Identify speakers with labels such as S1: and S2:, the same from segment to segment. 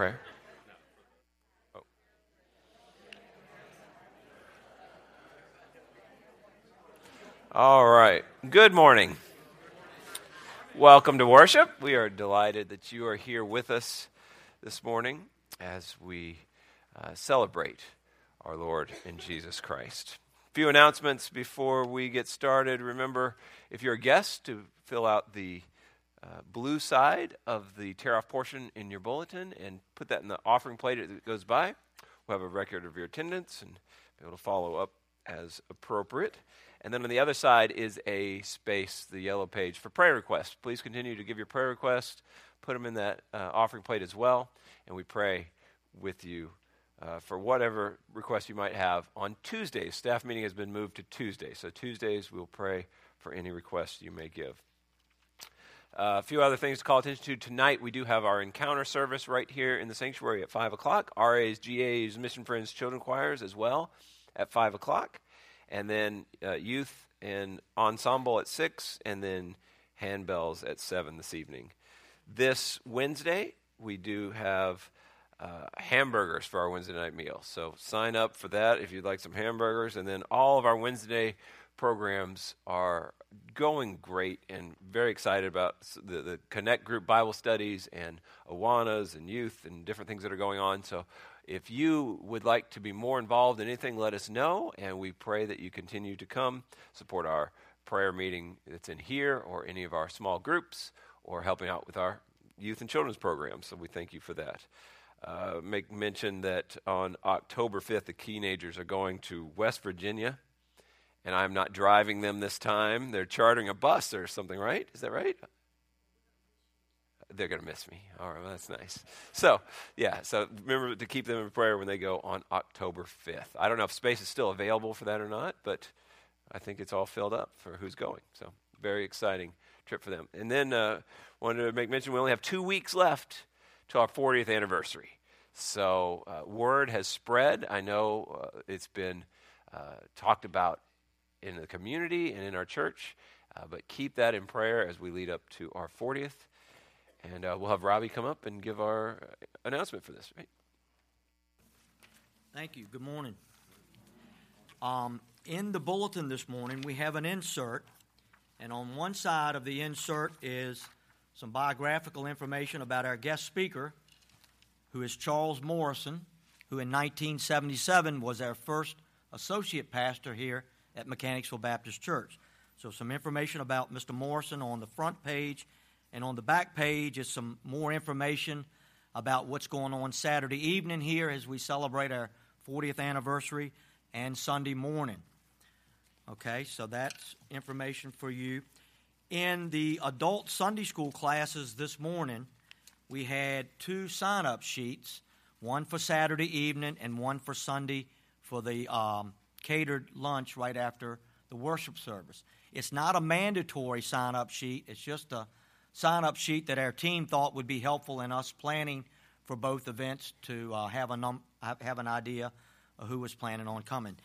S1: prayer? Oh. All right. Good morning. Welcome to worship. We are delighted that you are here with us this morning as we uh, celebrate our Lord in Jesus Christ. A few announcements before we get started. Remember, if you're a guest, to fill out the uh, blue side of the tear off portion in your bulletin and put that in the offering plate as it goes by. We'll have a record of your attendance and be able to follow up as appropriate. And then on the other side is a space, the yellow page, for prayer requests. Please continue to give your prayer requests, put them in that uh, offering plate as well, and we pray with you uh, for whatever request you might have on Tuesdays. Staff meeting has been moved to Tuesday, so Tuesdays we'll pray for any requests you may give. Uh, a few other things to call attention to tonight. We do have our encounter service right here in the sanctuary at 5 o'clock. RAs, GAs, Mission Friends, Children Choirs as well at 5 o'clock. And then uh, youth and ensemble at 6, and then handbells at 7 this evening. This Wednesday, we do have uh, hamburgers for our Wednesday night meal. So sign up for that if you'd like some hamburgers. And then all of our Wednesday programs are going great and very excited about the, the Connect Group Bible studies and Awanas and youth and different things that are going on. So if you would like to be more involved in anything, let us know. And we pray that you continue to come support our prayer meeting that's in here or any of our small groups or helping out with our youth and children's programs. So we thank you for that. Uh, make mention that on October 5th, the teenagers are going to West Virginia and I'm not driving them this time. They're chartering a bus or something, right? Is that right? They're going to miss me. All right, well, that's nice. So, yeah, so remember to keep them in prayer when they go on October 5th. I don't know if space is still available for that or not, but I think it's all filled up for who's going. So, very exciting trip for them. And then, uh, wanted to make mention we only have two weeks left to our 40th anniversary. So, uh, word has spread. I know uh, it's been uh, talked about in the community and in our church. Uh, but keep that in prayer as we lead up to our 40th. And uh, we'll have Robbie come up and give our uh, announcement for this, right?
S2: Thank you. Good morning. Um, in the bulletin this morning, we have an insert, and on one side of the insert is some biographical information about our guest speaker, who is Charles Morrison, who in 1977 was our first associate pastor here at Mechanicsville Baptist Church. So, some information about Mr. Morrison on the front page, and on the back page is some more information about what's going on Saturday evening here as we celebrate our 40th anniversary and Sunday morning. Okay, so that's information for you. In the adult Sunday school classes this morning, we had two sign up sheets one for Saturday evening and one for Sunday for the um, catered lunch right after the worship service. It's not a mandatory sign up sheet, it's just a sign up sheet that our team thought would be helpful in us planning for both events to uh, have, a num- have an idea of who was planning on coming.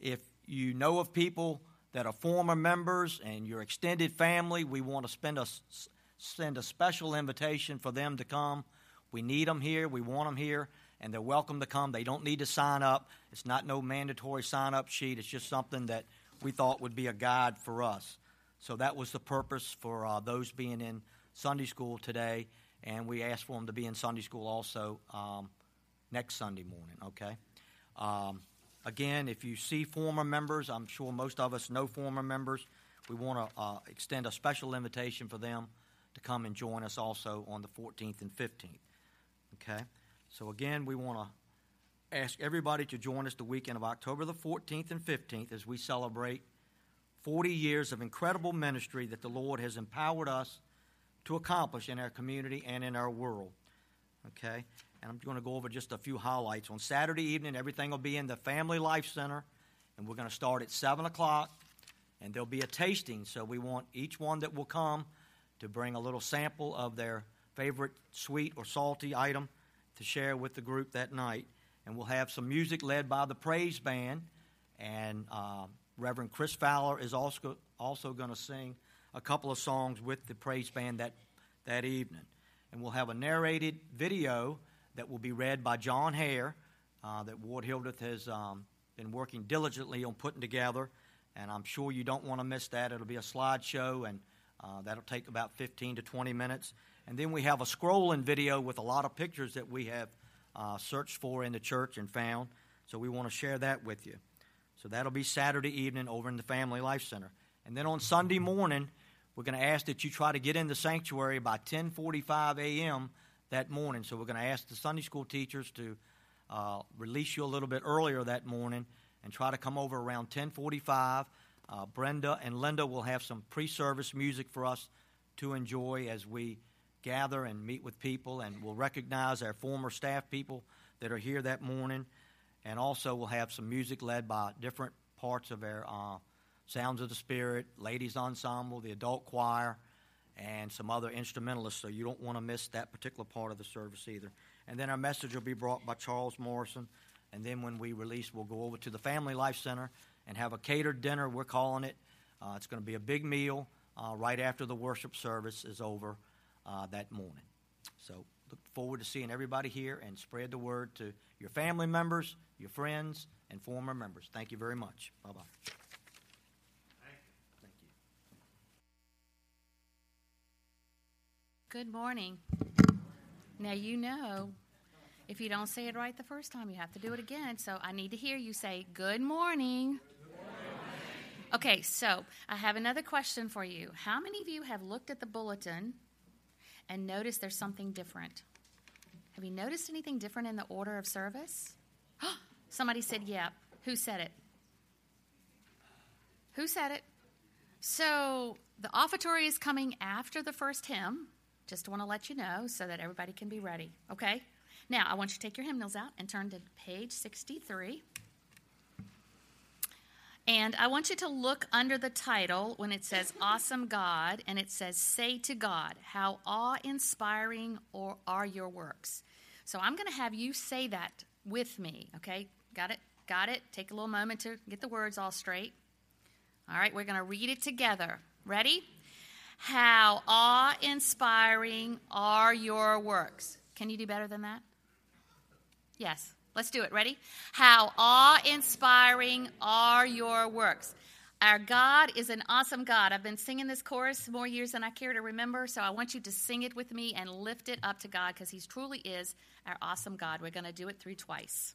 S2: If you know of people that are former members and your extended family, we want to spend a, send a special invitation for them to come. We need them here, we want them here and they're welcome to come. They don't need to sign up. It's not no mandatory sign up sheet. It's just something that we thought would be a guide for us. So that was the purpose for uh, those being in Sunday school today, and we asked for them to be in Sunday school also um, next Sunday morning. Okay. Um, again, if you see former members, I'm sure most of us know former members. We want to uh, extend a special invitation for them to come and join us also on the 14th and 15th. Okay. So, again, we want to ask everybody to join us the weekend of October the 14th and 15th as we celebrate 40 years of incredible ministry that the Lord has empowered us to accomplish in our community and in our world. Okay? And I'm going to go over just a few highlights. On Saturday evening, everything will be in the Family Life Center, and we're going to start at 7 o'clock, and there'll be a tasting. So we want each one that will come to bring a little sample of their favorite sweet or salty item to share with the group that night. And we'll have some music led by the praise band. And uh, Reverend Chris Fowler is also, also going to sing a couple of songs with the praise band that, that evening. And we'll have a narrated video that will be read by John Hare, uh, that Ward Hildreth has um, been working diligently on putting together. And I'm sure you don't want to miss that. It'll be a slideshow, and uh, that'll take about 15 to 20 minutes. And then we have a scrolling video with a lot of pictures that we have uh, searched for in the church and found. So we want to share that with you. So that'll be Saturday evening over in the Family Life Center. And then on Sunday morning, we're going to ask that you try to get in the sanctuary by 10:45 a.m. that morning. So we're going to ask the Sunday school teachers to uh, release you a little bit earlier that morning and try to come over around 10:45. Uh, Brenda and Linda will have some pre-service music for us to enjoy as we gather and meet with people, and we'll recognize our former staff people that are here that morning, and also we'll have some music led by different parts of our uh, Sounds of the Spirit, Ladies Ensemble, the Adult Choir, and some other instrumentalists. So you don't want to miss that particular part of the service either. And then our message will be brought by Charles Morrison. And then when we release, we'll go over to the Family Life Center and have a catered dinner. We're calling it. Uh, it's going to be a big meal uh, right after the worship service is over uh, that morning. So look forward to seeing everybody here and spread the word to your family members, your friends, and former members. Thank you very much. Bye bye. Thank you.
S3: Good morning. Now, you know, if you don't say it right the first time, you have to do it again. So I need to hear you say, Good morning. Okay, so I have another question for you. How many of you have looked at the bulletin and noticed there's something different? Have you noticed anything different in the order of service? Somebody said, Yeah. Who said it? Who said it? So the offertory is coming after the first hymn. Just want to let you know so that everybody can be ready. Okay? Now, I want you to take your hymnals out and turn to page 63. And I want you to look under the title when it says Awesome God and it says Say to God, How awe inspiring are your works. So I'm going to have you say that with me, okay? Got it? Got it? Take a little moment to get the words all straight. All right, we're going to read it together. Ready? How awe inspiring are your works. Can you do better than that? Yes. Let's do it. Ready? How awe inspiring are your works. Our God is an awesome God. I've been singing this chorus more years than I care to remember, so I want you to sing it with me and lift it up to God because He truly is our awesome God. We're going to do it through twice.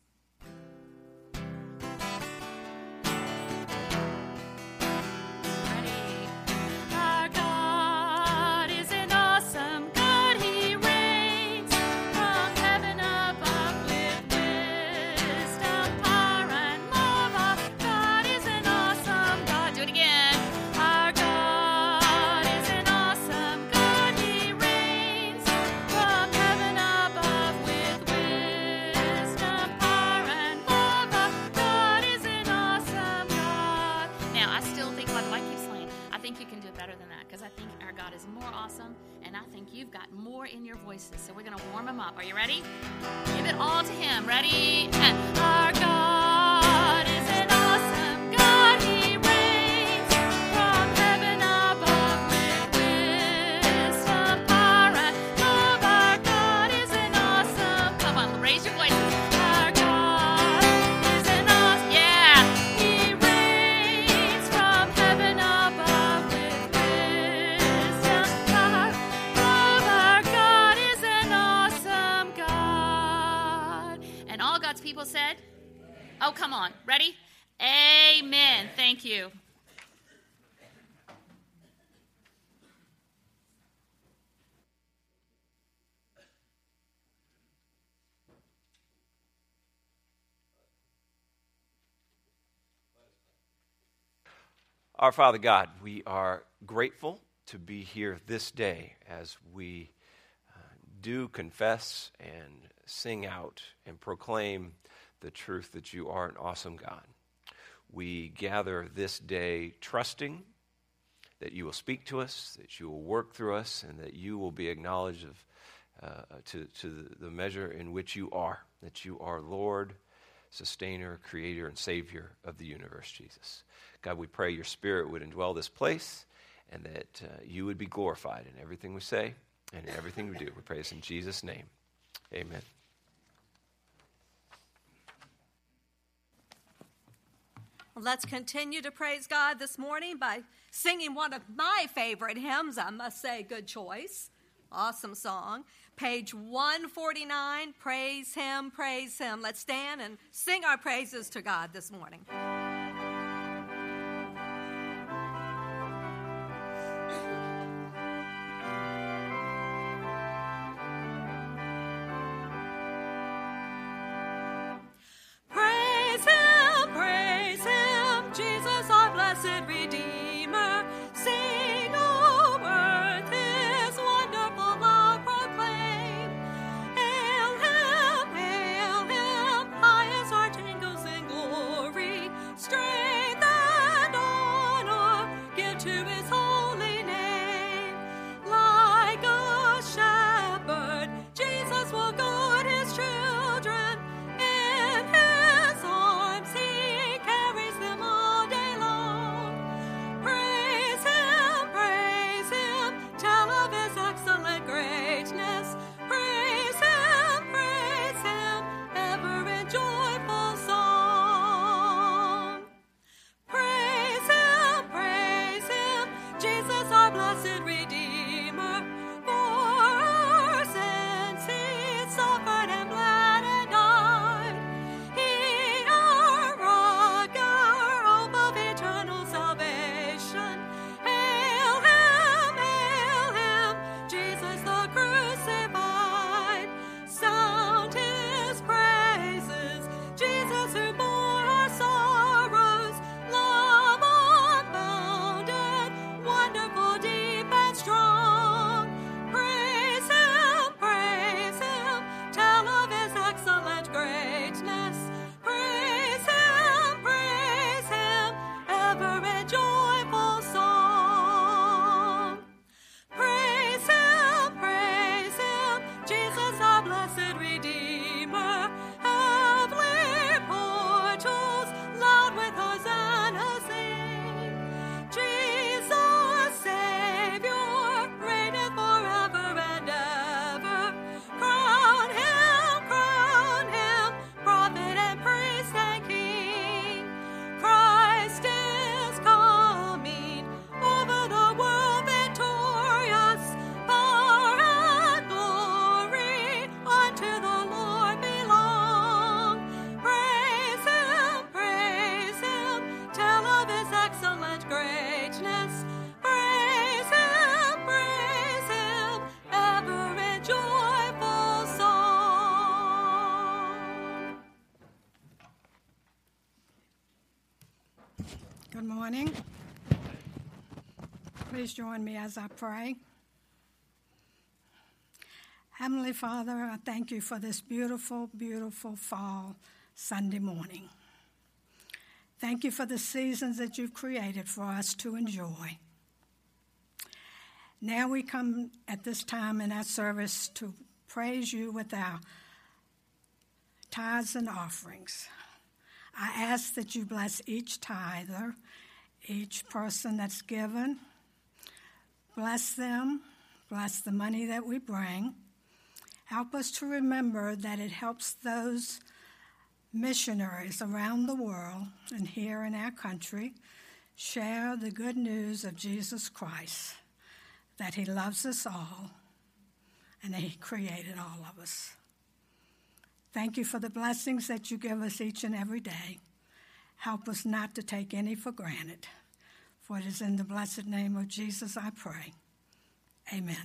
S3: awesome, and I think you've got more in your voices. So we're going to warm them up. Are you ready? Give it all to Him. Ready? And
S1: Our Father God, we are grateful to be here this day as we uh, do confess and sing out and proclaim the truth that you are an awesome God. We gather this day trusting that you will speak to us, that you will work through us, and that you will be acknowledged of, uh, to, to the measure in which you are, that you are Lord, sustainer, creator, and savior of the universe, Jesus. God, we pray your spirit would indwell this place and that uh, you would be glorified in everything we say and in everything we do. We pray this in Jesus' name. Amen.
S4: Let's continue to praise God this morning by singing one of my favorite hymns, I must say, good choice. Awesome song. Page 149, Praise Him, Praise Him. Let's stand and sing our praises to God this morning.
S5: Please join me as I pray. Heavenly Father, I thank you for this beautiful, beautiful fall Sunday morning. Thank you for the seasons that you've created for us to enjoy. Now we come at this time in our service to praise you with our tithes and offerings. I ask that you bless each tither, each person that's given, Bless them, bless the money that we bring. Help us to remember that it helps those missionaries around the world and here in our country share the good news of Jesus Christ, that He loves us all and that He created all of us. Thank you for the blessings that you give us each and every day. Help us not to take any for granted. For it is in the blessed name of Jesus I pray. Amen.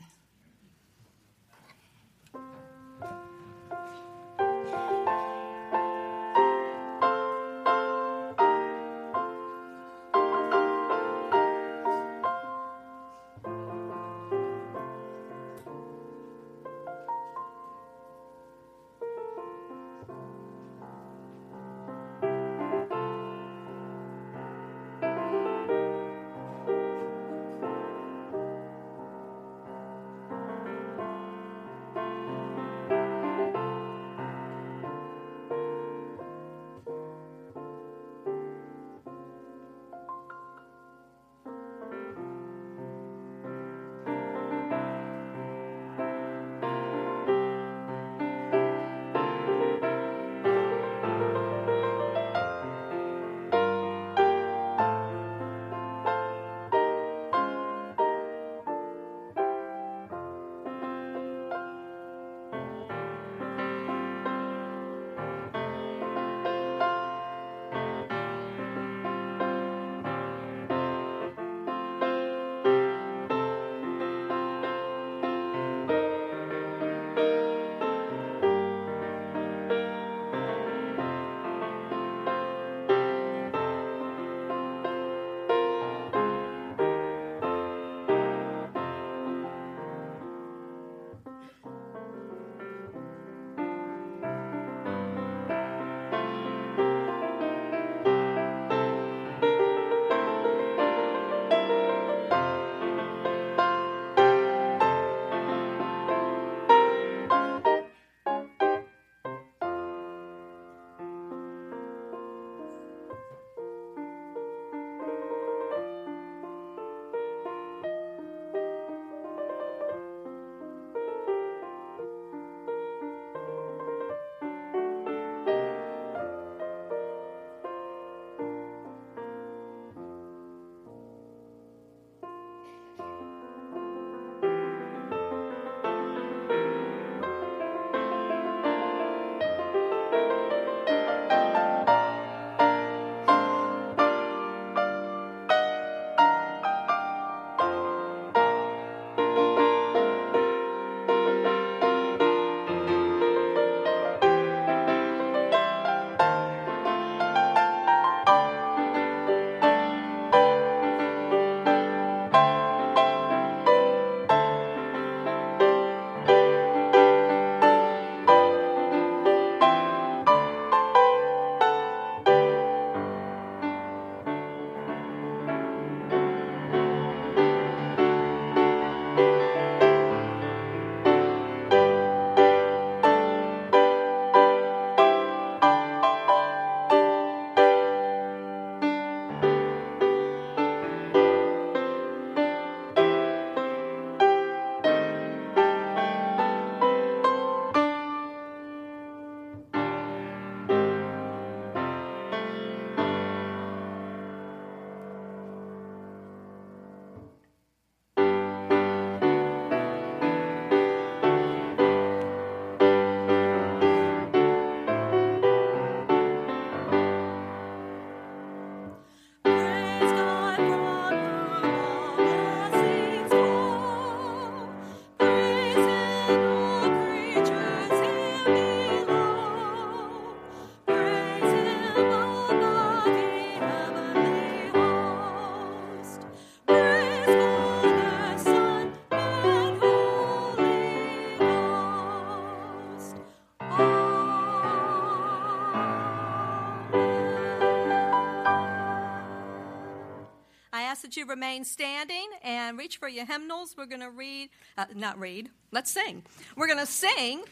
S4: Remain standing and reach for your hymnals. We're going to read, uh, not read, let's sing. We're going to sing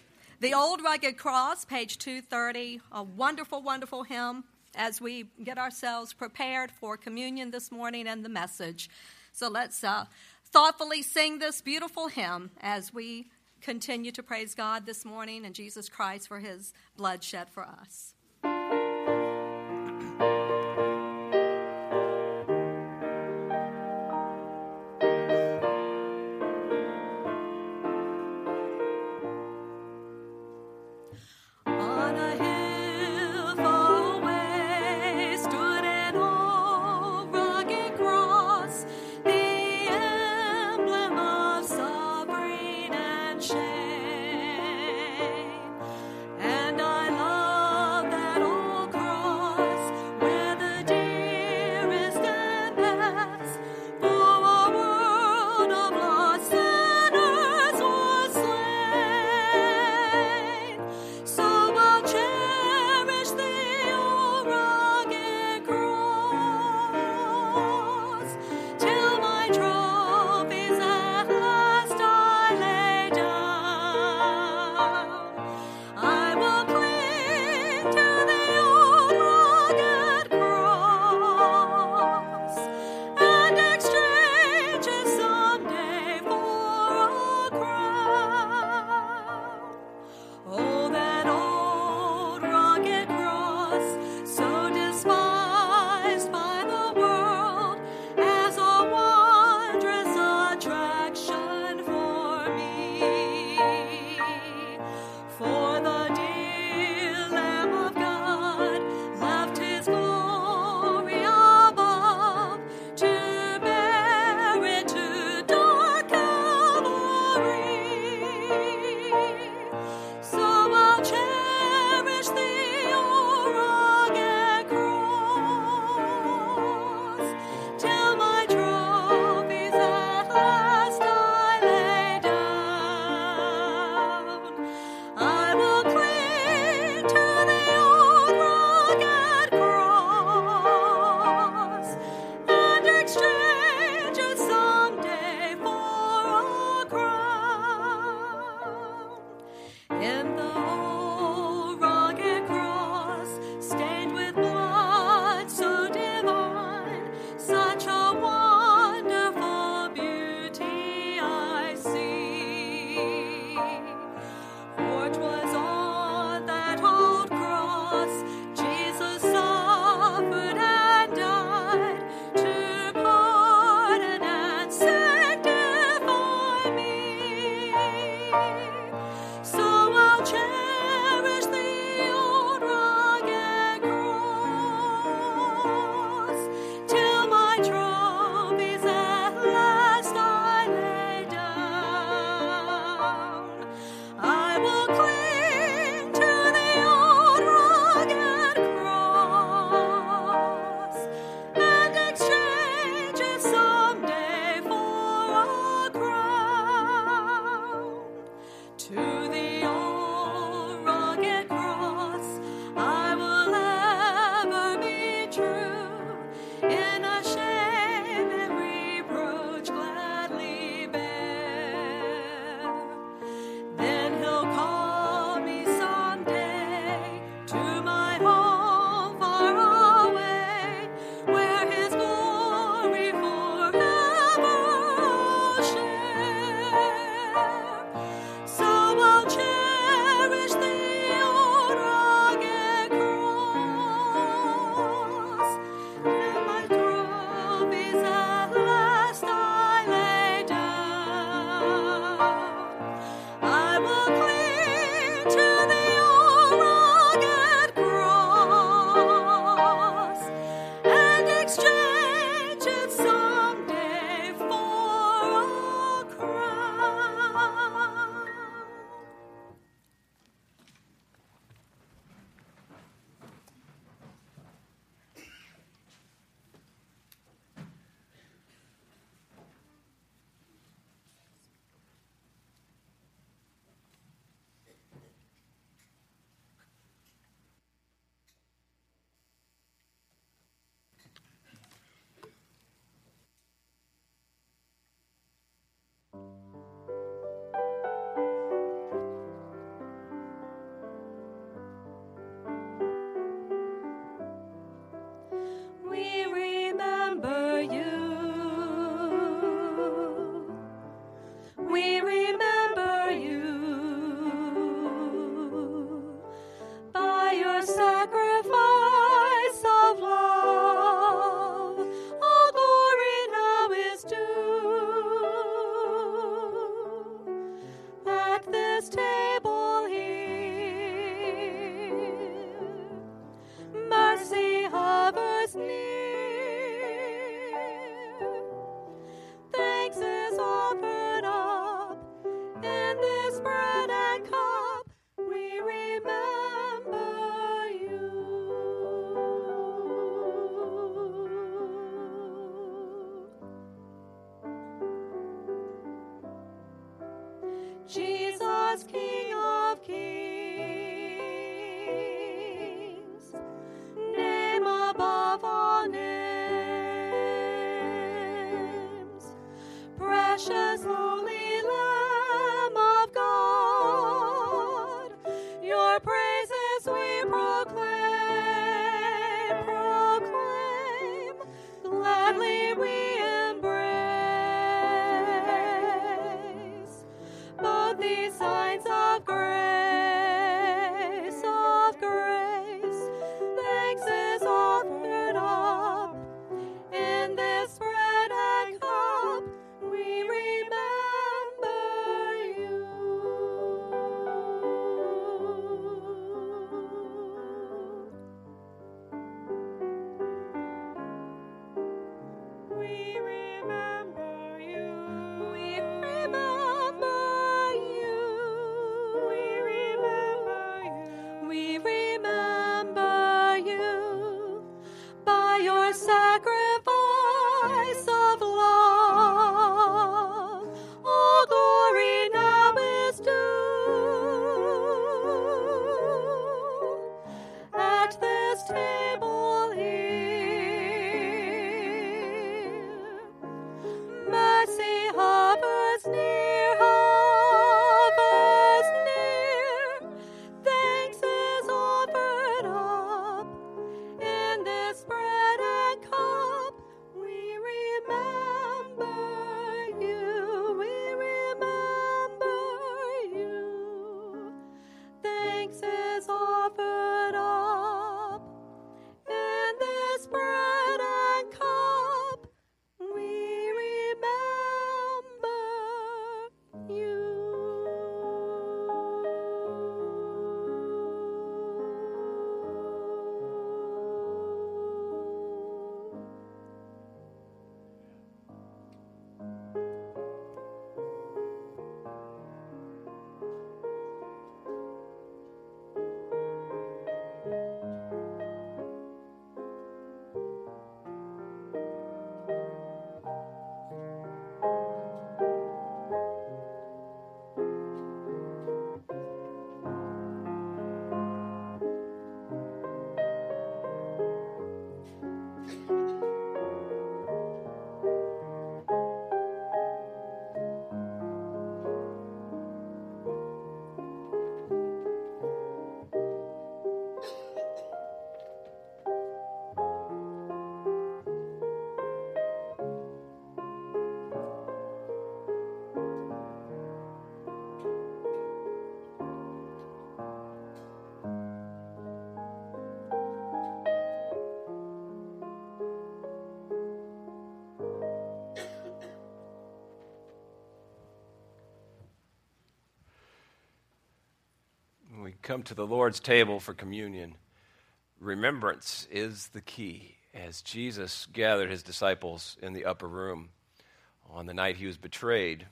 S4: The Old Rugged Cross, page 230, a wonderful, wonderful hymn as we get ourselves prepared for communion this morning and the message. So let's uh, thoughtfully sing this beautiful hymn as we continue to praise God this morning and Jesus Christ for his blood shed for us. This table here.
S1: Come to the Lord's table for communion, remembrance is the key. As Jesus gathered his disciples in the upper room on the night he was betrayed,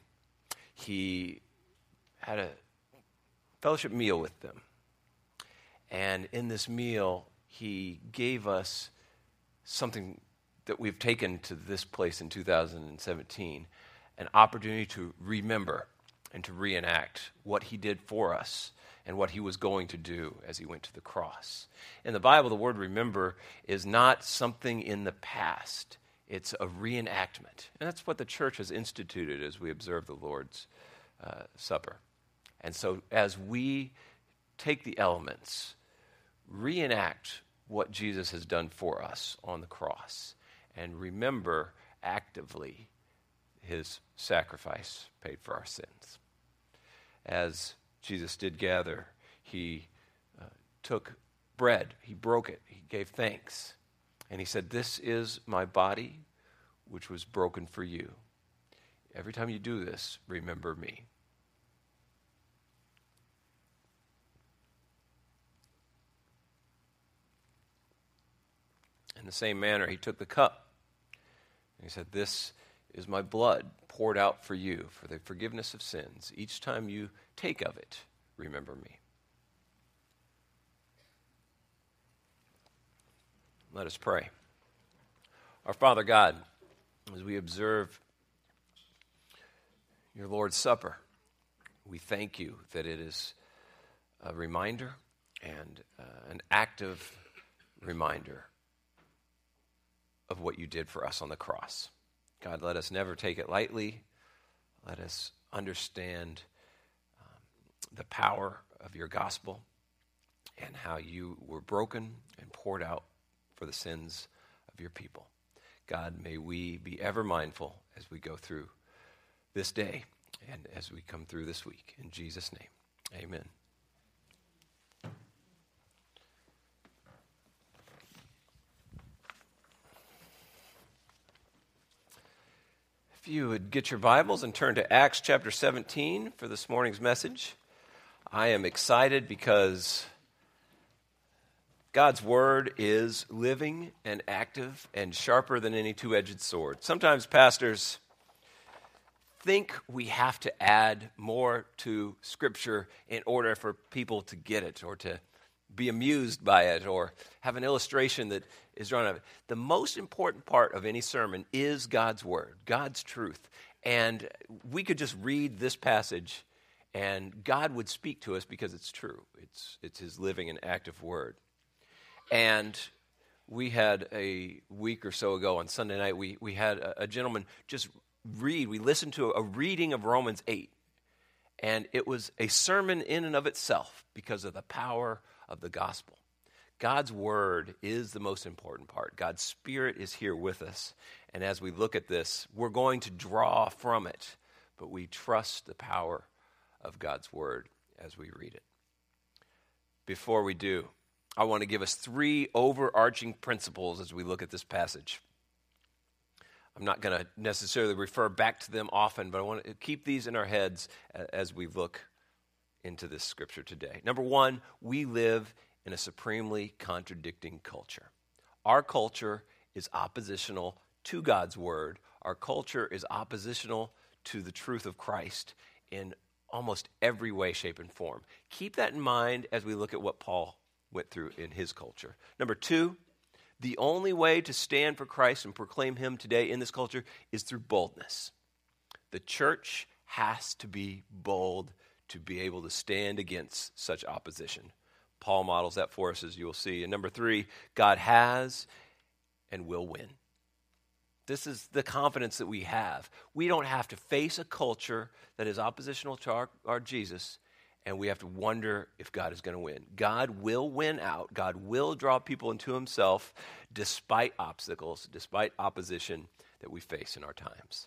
S1: he had a fellowship meal with them. And in this meal, he gave us something that we've taken to this place in 2017 an opportunity to remember and to reenact what he did for us and what he was going to do as he went to the cross. In the Bible, the word remember is not something in the past, it's a reenactment. And that's what the church has instituted as we observe the Lord's uh, Supper. And so, as we take the elements, reenact what Jesus has done for us on the cross, and remember actively his sacrifice paid for our sins. As Jesus did gather, he uh, took bread, he broke it, he gave thanks, and he said, This is my body, which was broken for you. Every time you do this, remember me. In the same manner, he took the cup. And he said, This is my blood poured out for you for the forgiveness of sins. Each time you take of it, remember me. Let us pray. Our Father God, as we observe your Lord's Supper, We thank you that it is a reminder and uh, an active reminder of what you did for us on the cross. God, let us never take it lightly. Let us understand the power of your gospel and how you were broken and poured out for the sins of your people. God, may we be ever mindful as we go through this day and as we come through this week. In Jesus' name, amen. If you would get your Bibles and turn to Acts chapter 17 for this morning's message, I am excited because God's word is living and active and sharper than any two edged sword. Sometimes pastors think we have to add more to Scripture in order for people to get it or to be amused by it or have an illustration that is drawn of it. The most important part of any sermon is God's Word, God's truth. And we could just read this passage and God would speak to us because it's true. It's, it's His living and active Word. And we had a week or so ago on Sunday night, we, we had a, a gentleman just read, we listened to a reading of Romans 8. And it was a sermon in and of itself because of the power of the gospel. God's word is the most important part. God's spirit is here with us. And as we look at this, we're going to draw from it, but we trust the power of God's word as we read it. Before we do, I want to give us three overarching principles as we look at this passage. I'm not going to necessarily refer back to them often, but I want to keep these in our heads as we look into this scripture today. Number one, we live in a supremely contradicting culture. Our culture is oppositional to God's word, our culture is oppositional to the truth of Christ in almost every way, shape, and form. Keep that in mind as we look at what Paul went through in his culture. Number two, the only way to stand for Christ and proclaim Him today in this culture is through boldness. The church has to be bold to be able to stand against such opposition. Paul models that for us, as you will see. And number three, God has and will win. This is the confidence that we have. We don't have to face a culture that is oppositional to our, our Jesus and we have to wonder if God is going to win. God will win out. God will draw people into himself despite obstacles, despite opposition that we face in our times.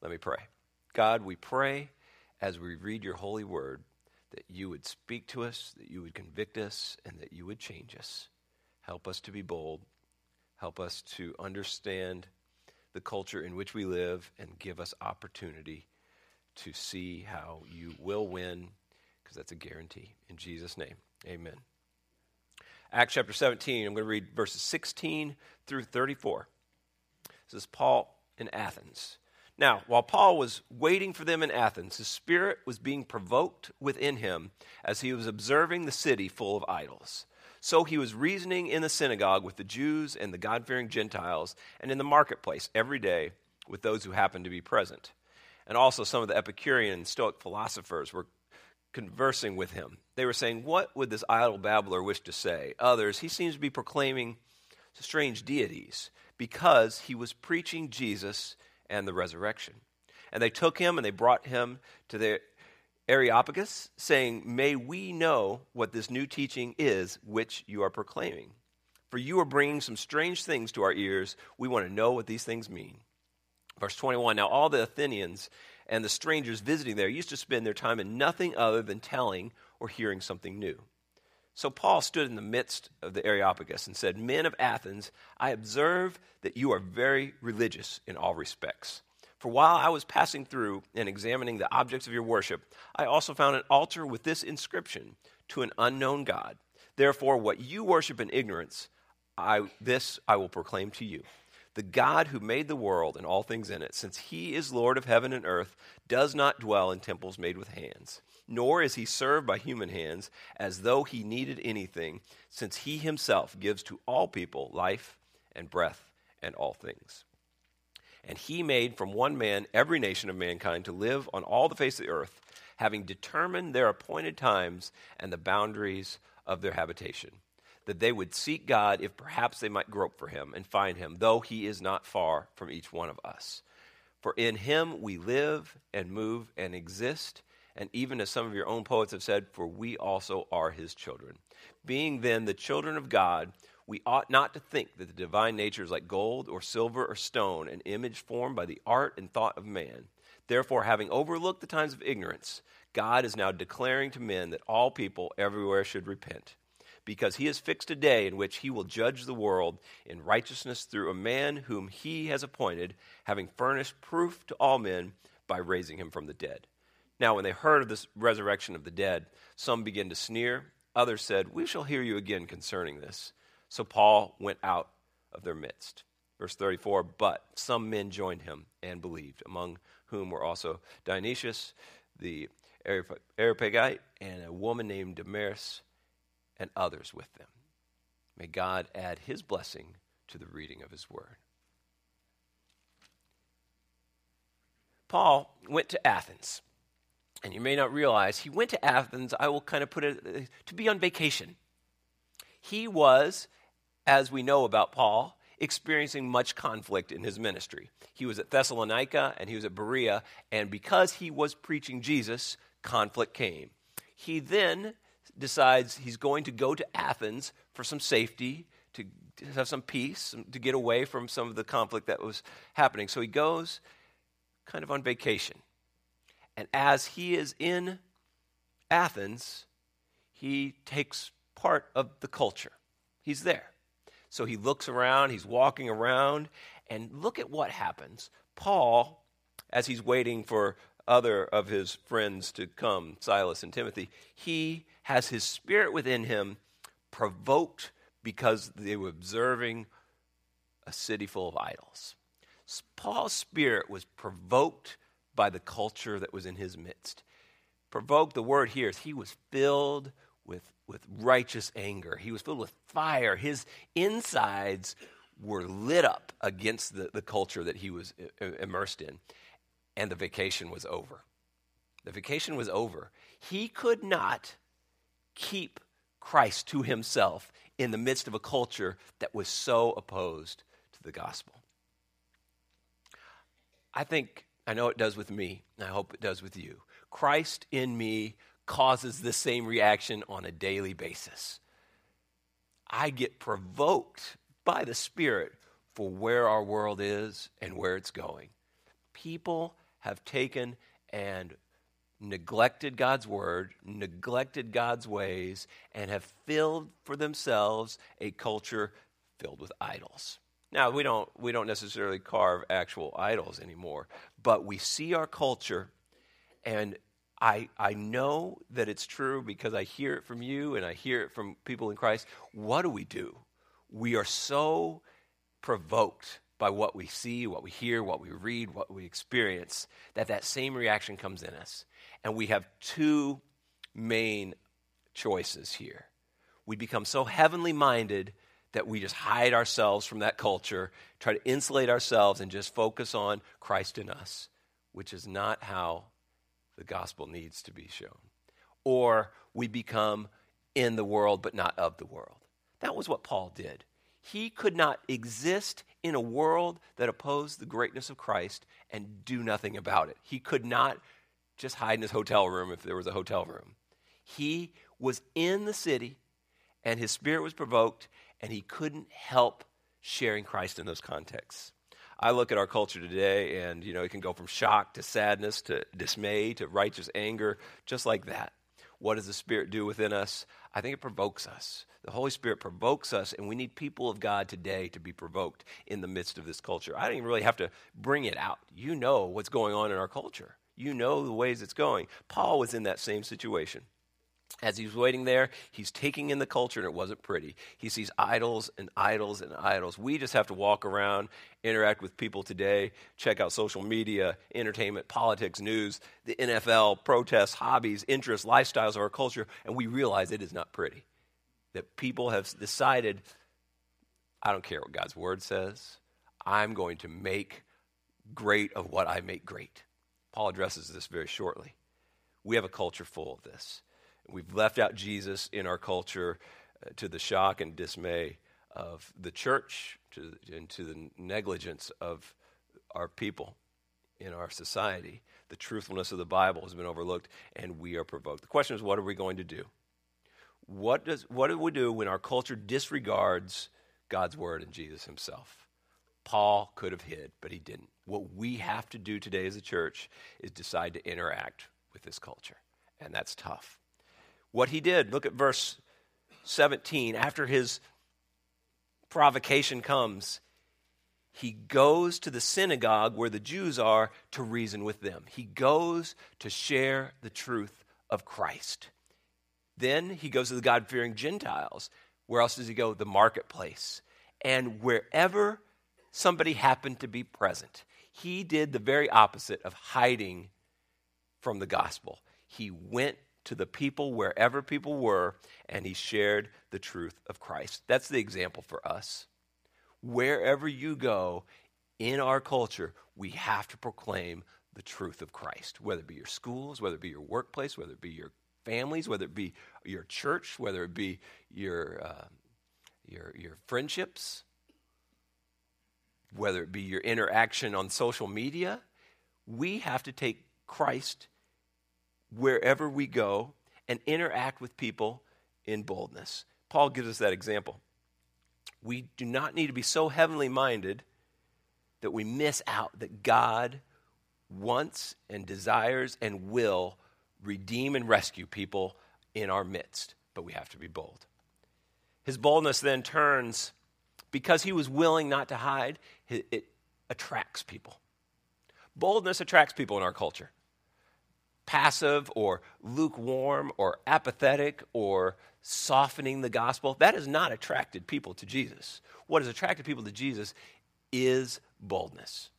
S1: Let me pray. God, we pray as we read your holy word that you would speak to us, that you would convict us, and that you would change us. Help us to be bold. Help us to understand the culture in which we live and give us opportunity to see how you will win, because that's a guarantee. In Jesus' name, amen. Acts chapter 17, I'm going to read verses 16 through 34. This is Paul in Athens. Now, while Paul was waiting for them in Athens, his spirit was being provoked within him as he was observing the city full of idols. So he was reasoning in the synagogue with the Jews and the God fearing Gentiles, and in the marketplace every day with those who happened to be present and also some of the Epicurean and Stoic philosophers were conversing with him. They were saying, What would this idle babbler wish to say? Others, he seems to be proclaiming strange deities because he was preaching Jesus and the resurrection. And they took him and they brought him to the Areopagus, saying, May we know what this new teaching is which you are proclaiming. For you are bringing some strange things to our ears. We want to know what these things mean. Verse 21 Now all the Athenians and the strangers visiting there used to spend their time in nothing other than telling or hearing something new. So Paul stood in the midst of the Areopagus and said, Men of Athens, I observe that you are very religious in all respects. For while I was passing through and examining the objects of your worship, I also found an altar with this inscription to an unknown God. Therefore, what you worship in ignorance, I, this I will proclaim to you the God who made the world and all things in it, since he is Lord of heaven and earth, does not dwell in temples made with hands, nor is he served by human hands as though he needed anything, since he himself gives to all people life and breath and all things. And he made from one man every nation of mankind to live on all the face of the earth, having determined their appointed times and the boundaries of their habitation, that they would seek God if perhaps they might grope for him and find him, though he is not far from each one of us. For in him we live and move and exist, and even as some of your own poets have said, for we also are his children. Being then the children of God, we ought not to think that the divine nature is like gold or silver or stone, an image formed by the art and thought of man. Therefore, having overlooked the times of ignorance, God is now declaring to men that all people everywhere should repent, because he has fixed a day in which he will judge the world in righteousness through a man whom he has appointed, having furnished proof to all men by raising him from the dead. Now, when they heard of this resurrection of the dead, some began to sneer. Others said, We shall hear you again concerning this. So Paul went out of their midst. Verse 34 But some men joined him and believed, among whom were also Dionysius the Areopagite and a woman named Damaris and others with them. May God add his blessing to the reading of his word. Paul went to Athens. And you may not realize he went to Athens, I will kind of put it, uh, to be on vacation. He was as we know about Paul, experiencing much conflict in his ministry. He was at Thessalonica and he was at Berea, and because he was preaching Jesus, conflict came. He then decides he's going to go to Athens for some safety, to, have some peace, to get away from some of the conflict that was happening. So he goes kind of on vacation. And as he is in Athens, he takes part of the culture. He's there. So he looks around, he's walking around, and look at what happens. Paul, as he's waiting for other of his friends to come, Silas and Timothy, he has his spirit within him provoked because they were observing a city full of idols. Paul's spirit was provoked by the culture that was in his midst. Provoked, the word here is he was filled with with righteous anger. He was filled with fire. His insides were lit up against the, the culture that he was immersed in. And the vacation was over. The vacation was over. He could not keep Christ to himself in the midst of a culture that was so opposed to the gospel. I think, I know it does with me, and I hope it does with you. Christ in me causes the same reaction on a daily basis. I get provoked by the Spirit for where our world is and where it's going. People have taken and neglected God's word, neglected God's ways, and have filled for themselves a culture filled with idols. Now, we don't, we don't necessarily carve actual idols anymore, but we see our culture and I, I know that it's true because I hear it from you and I hear it from people in Christ. What do we do? We are so provoked by what we see, what we hear, what we read, what we experience, that that same reaction comes in us. And we have two main choices here. We become so heavenly minded that we just hide ourselves from that culture, try to insulate ourselves, and just focus on Christ in us, which is not how the gospel needs to be shown. Or we become in the world but not of the world. That was what Paul did. He could not exist in a world that opposed the greatness of Christ and do nothing about it. He could not just hide in his hotel room if there was a hotel room. He was in the city and his spirit was provoked and he couldn't help sharing Christ in those contexts. I look at our culture today, and you know, it can go from shock to sadness to dismay to righteous anger, just like that. What does the Spirit do within us? I think it provokes us. The Holy Spirit provokes us, and we need people of God today to be provoked in the midst of this culture. I don't even really have to bring it out. You know what's going on in our culture, you know the ways it's going. Paul was in that same situation. As he's waiting there, he's taking in the culture, and it wasn't pretty. He sees idols and idols and idols. We just have to walk around, interact with people today, check out social media, entertainment, politics, news, the NFL, protests, hobbies, interests, lifestyles of our culture, and we realize it is not pretty. That people have decided, I don't care what God's word says, I'm going to make great of what I make great. Paul addresses this very shortly. We have a culture full of this. We've left out Jesus in our culture uh, to the shock and dismay of the church to, and to the negligence of our people in our society. The truthfulness of the Bible has been overlooked, and we are provoked. The question is, what are we going to do? What, does, what do we do when our culture disregards God's word and Jesus himself? Paul could have hid, but he didn't. What we have to do today as a church is decide to interact with this culture, and that's tough. What he did, look at verse 17. After his provocation comes, he goes to the synagogue where the Jews are to reason with them. He goes to share the truth of Christ. Then he goes to the God fearing Gentiles. Where else does he go? The marketplace. And wherever somebody happened to be present, he did the very opposite of hiding from the gospel. He went to the people wherever people were and he shared the truth of Christ. That's the example for us wherever you go in our culture, we have to proclaim the truth of Christ, whether it be your schools, whether it be your workplace, whether it be your families, whether it be your church, whether it be your, uh, your, your friendships, whether it be your interaction on social media. We have to take Christ wherever we go and interact with people in boldness. Paul gives us that example we do not need to be so heavenly minded that we miss out that God wants and desires and will redeem and rescue people in our midst, but we have to be bold. His boldness then turns, because he was willing not to hide, it, attracts people. Boldness attracts people in our culture. Passive or lukewarm or apathetic or softening the gospel, that has not attracted people to Jesus. What has attracted people to Jesus is boldness.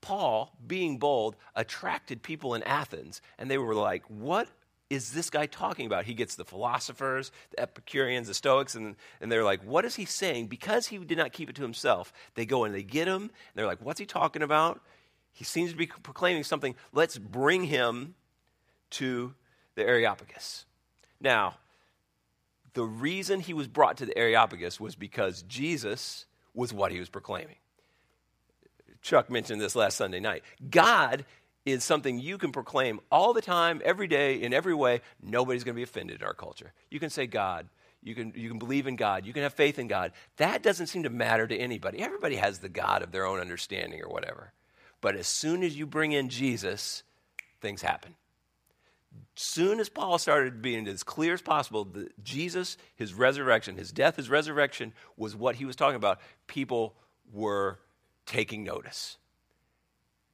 S1: Paul, being bold, attracted people in Athens, and they were like, What is this guy talking about? He gets the philosophers, the Epicureans, the Stoics, and, and they're like, What is he saying? Because he did not keep it to himself, they go and they get him, and they're like, What's he talking about? He seems to be proclaiming something. Let's bring him to the Areopagus. Now, the reason he was brought to the Areopagus was because Jesus was what he was proclaiming. Chuck mentioned this last Sunday night. God is something you can proclaim all the time, every day, in every way. Nobody's going to be offended in our culture. You can say God. You can, you can believe in God. You can have faith in God. That doesn't seem to matter to anybody. Everybody has the God of their own understanding or whatever. But as soon as you bring in Jesus, things happen soon as Paul started being as clear as possible that Jesus, his resurrection, his death, his resurrection was what he was talking about, people were taking notice.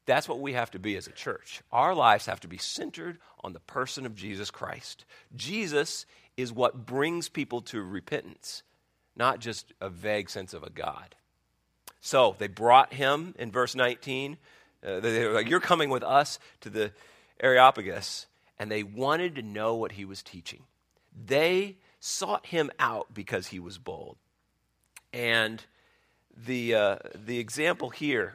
S1: That's what we have to be as a church. Our lives have to be centered on the person of Jesus Christ. Jesus is what brings people to repentance, not just a vague sense of a God. So they brought him in verse 19. Uh, they were like, You're coming with us to the Areopagus and they wanted to know what he was teaching. They sought him out because he was bold. And the, uh, the example here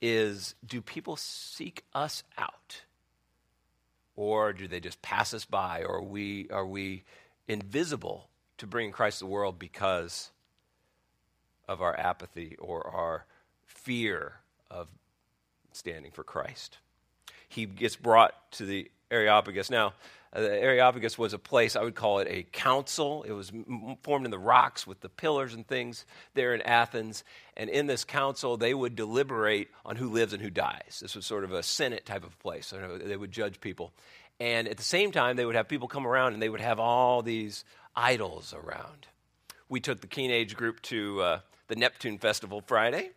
S1: is do people seek us out? Or do they just pass us by? Or are we, are we invisible to bring Christ to the world because of our apathy or our fear of standing for Christ? He gets brought to the Areopagus. Now, uh, the Areopagus was a place, I would call it a council. It was m- formed in the rocks with the pillars and things there in Athens. And in this council, they would deliberate on who lives and who dies. This was sort of a Senate type of place. So they would judge people. And at the same time, they would have people come around and they would have all these idols around. We took the Keen Age group to uh, the Neptune Festival Friday.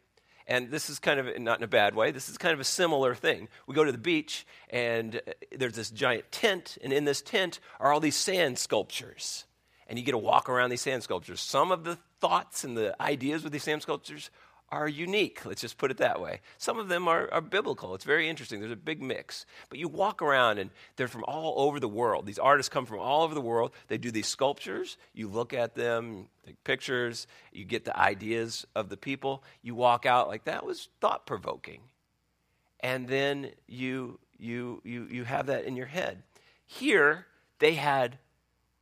S1: And this is kind of, not in a bad way, this is kind of a similar thing. We go to the beach, and uh, there's this giant tent, and in this tent are all these sand sculptures. And you get to walk around these sand sculptures. Some of the thoughts and the ideas with these sand sculptures are unique. Let's just put it that way. Some of them are, are, biblical. It's very interesting. There's a big mix. But you walk around and they're from all over the world. These artists come from all over the world. They do these sculptures. You look at them, take pictures, you get the ideas of the people. You walk out like that was thought provoking. And then you, you, you, you have that in your head. Here, they had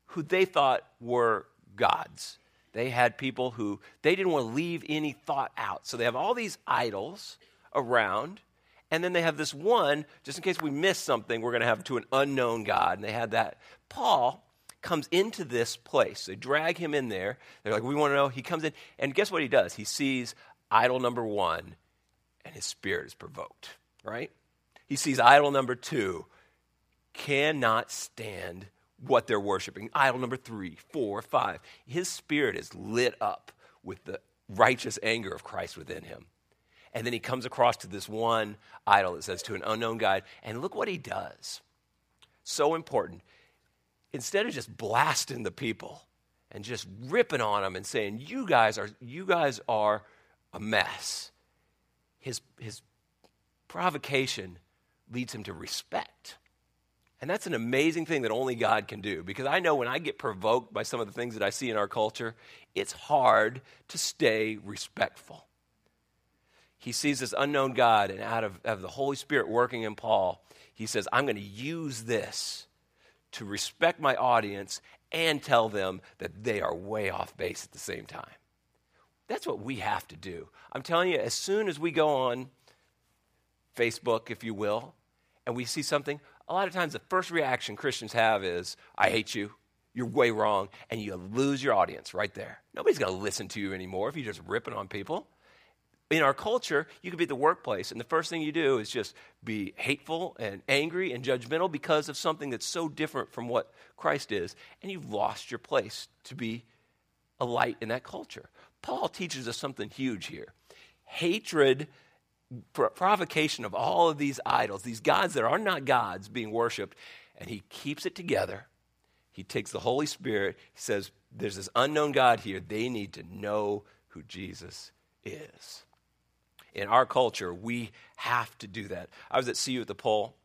S1: who they thought were gods they had people who they didn't want to leave any thought out. So they have all these idols around, and then they have this one, just in case we miss something, we're going to have to an unknown God. And they had that. Paul comes into this place. They drag him in there. They're like, we want to know. He comes in, and guess what he does? He sees idol number one, and his spirit is provoked, right? He sees idol number two, cannot stand what they're worshiping. Idol number three, four, five. His spirit is lit up with the righteous anger of Christ within him. And then he comes across to this one idol that says to an unknown God, and look what he does. So important. Instead of just blasting the people and just ripping on them and saying, You guys are, you guys are a mess, his, his provocation leads him to respect. And that's an amazing thing that only God can do because I know when I get provoked by some of the things that I see in our culture, it's hard to stay respectful. He sees this unknown God, and out of, of the Holy Spirit working in Paul, he says, I'm going to use this to respect my audience and tell them that they are way off base at the same time. That's what we have to do. I'm telling you, as soon as we go on Facebook, if you will, and we see something, a lot of times the first reaction Christians have is, I hate you. You're way wrong. And you lose your audience right there. Nobody's going to listen to you anymore if you're just ripping on people. In our culture, you could be at the workplace, and the first thing you do is just be hateful and angry and judgmental because of something that's so different from what Christ is, and you've lost your place to be a light in that culture. Paul teaches us something huge here. Hatred provocation of all of these idols, these gods that are not gods being worshiped, and he keeps it together. He takes the Holy Spirit, he says, There's this unknown God here. They need to know who Jesus is. In our culture, we have to do that. I was at See You at the Pole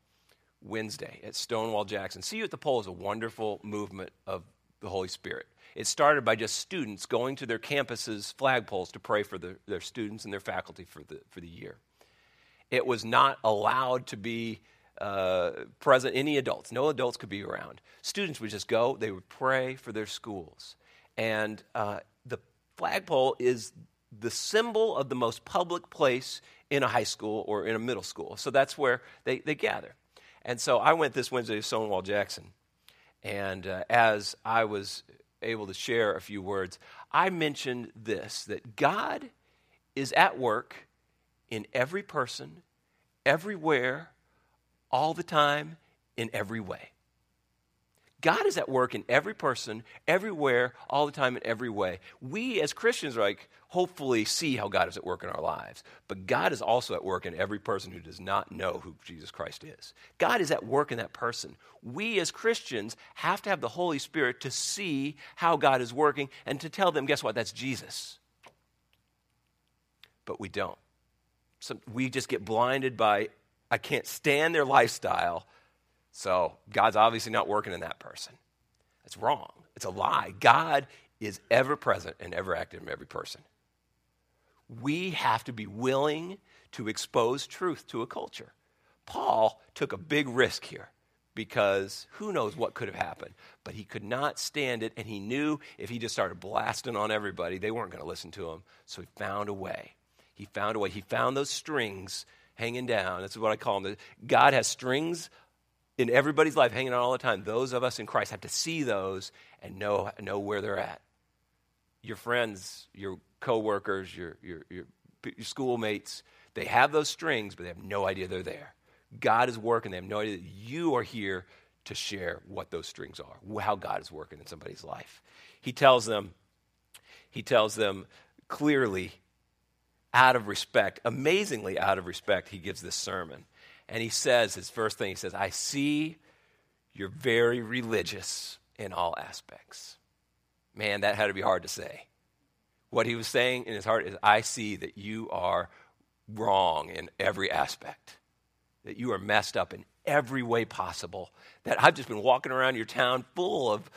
S1: Wednesday at Stonewall Jackson. See You at the Pole is a wonderful movement of the Holy Spirit. It started by just students going to their campuses' flagpoles to pray for the, their students and their faculty for the, for the year. It was not allowed to be uh, present, any adults. No adults could be around. Students would just go, they would pray for their schools. And uh, the flagpole is the symbol of the most public place in a high school or in a middle school. So that's where they, they gather. And so I went this Wednesday to Stonewall Jackson. And uh, as I was able to share a few words, I mentioned this that God is at work in every person, everywhere, all the time, in every way. God is at work in every person, everywhere, all the time, in every way. We as Christians, like, hopefully see how God is at work in our lives. But God is also at work in every person who does not know who Jesus Christ is. God is at work in that person. We as Christians have to have the Holy Spirit to see how God is working and to tell them, guess what? That's Jesus. But we don't some, we just get blinded by, I can't stand their lifestyle, so God's obviously not working in that person. That's wrong. It's a lie. God is ever present and ever active in every person. We have to be willing to expose truth to a culture. Paul took a big risk here because who knows what could have happened. But he could not stand it, and he knew if he just started blasting on everybody, they weren't going to listen to him. So he found a way. He found a way. He found those strings hanging down. That's what I call them. God has strings in everybody's life hanging on all the time. Those of us in Christ have to see those and know, know where they're at. Your friends, your coworkers, your, your, your, your schoolmates, they have those strings, but they have no idea they're there. God is working. They have no idea that you are here to share what those strings are, how God is working in somebody's life. He tells them, he tells them clearly out of respect, amazingly out of respect, he gives this sermon. And he says, his first thing, he says, I see you're very religious in all aspects. Man, that had to be hard to say. What he was saying in his heart is, I see that you are wrong in every aspect, that you are messed up in every way possible, that I've just been walking around your town full of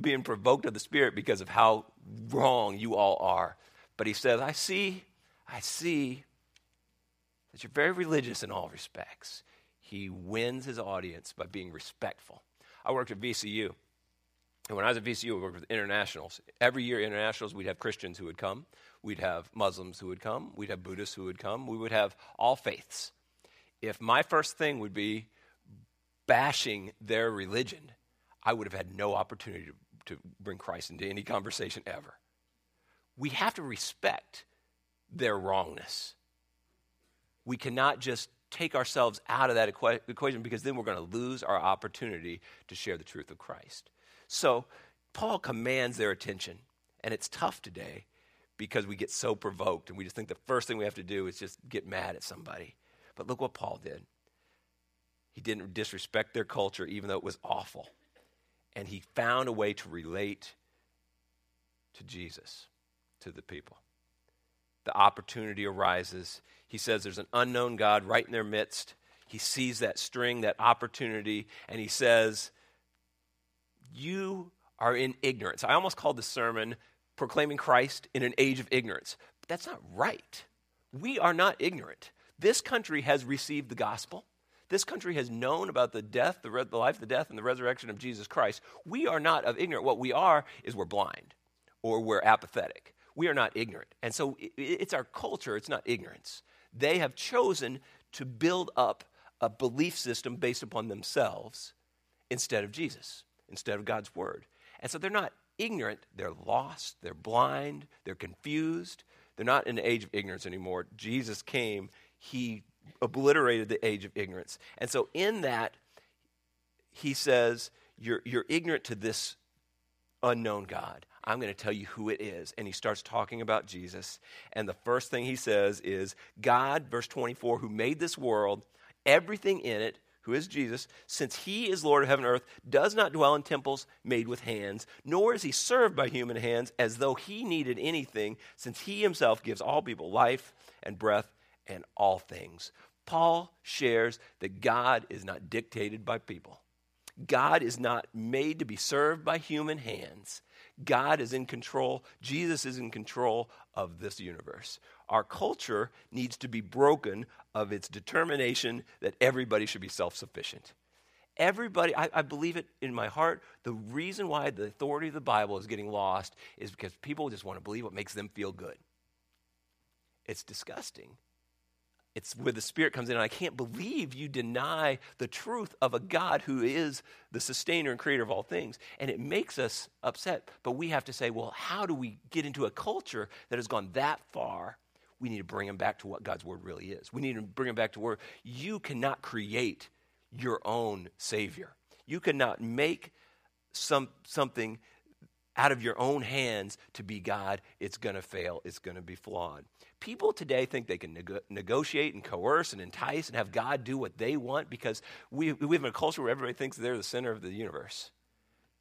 S1: being provoked of the Spirit because of how wrong you all are. But he says, I see, I see that you're very religious in all respects. He wins his audience by being respectful. I worked at VCU. And when I was at VCU, we worked with internationals. Every year, internationals, we'd have Christians who would come, we'd have Muslims who would come, we'd have Buddhists who would come, we would have all faiths. If my first thing would be bashing their religion, I would have had no opportunity to, to bring Christ into any conversation ever. We have to respect their wrongness. We cannot just take ourselves out of that equa- equation because then we're going to lose our opportunity to share the truth of Christ. So, Paul commands their attention, and it's tough today because we get so provoked and we just think the first thing we have to do is just get mad at somebody. But look what Paul did. He didn't disrespect their culture, even though it was awful. And he found a way to relate to Jesus, to the people. The opportunity arises. He says there's an unknown God right in their midst. He sees that string, that opportunity, and he says, You are in ignorance. I almost called the sermon Proclaiming Christ in an Age of Ignorance. But that's not right. We are not ignorant. This country has received the gospel. This country has known about the death, the, re- the life, the death, and the resurrection of Jesus Christ. We are not of ignorant. What we are is we're blind or we're apathetic. We are not ignorant. And so it's our culture, it's not ignorance. They have chosen to build up a belief system based upon themselves instead of Jesus, instead of God's word. And so they're not ignorant, they're lost, they're blind, they're confused. They're not in the age of ignorance anymore. Jesus came, he obliterated the age of ignorance. And so in that, he says, You're, you're ignorant to this unknown God. I'm going to tell you who it is. And he starts talking about Jesus. And the first thing he says is God, verse 24, who made this world, everything in it, who is Jesus, since he is Lord of heaven and earth, does not dwell in temples made with hands, nor is he served by human hands as though he needed anything, since he himself gives all people life and breath and all things. Paul shares that God is not dictated by people. God is not made to be served by human hands. God is in control. Jesus is in control of this universe. Our culture needs to be broken of its determination that everybody should be self sufficient. Everybody, I, I, believe it in my heart. The reason why the authority of the Bible is getting lost is because people just want to believe what makes them feel good. It's disgusting it's where the Spirit comes in. And I can't believe you deny the truth of a God who is the sustainer and creator of all things. And it makes us upset. But we have to say, well, how do we get into a culture that has gone that far? We need to bring them back to what God's word really is. We need to bring them back to where you cannot create your own Savior. You cannot make some, something out of your own hands to be God. It's going to fail, it's going to be flawed. People today think they can neg- negotiate and coerce and entice and have God do what they want because we, we in a culture where everybody thinks they're the center of the universe.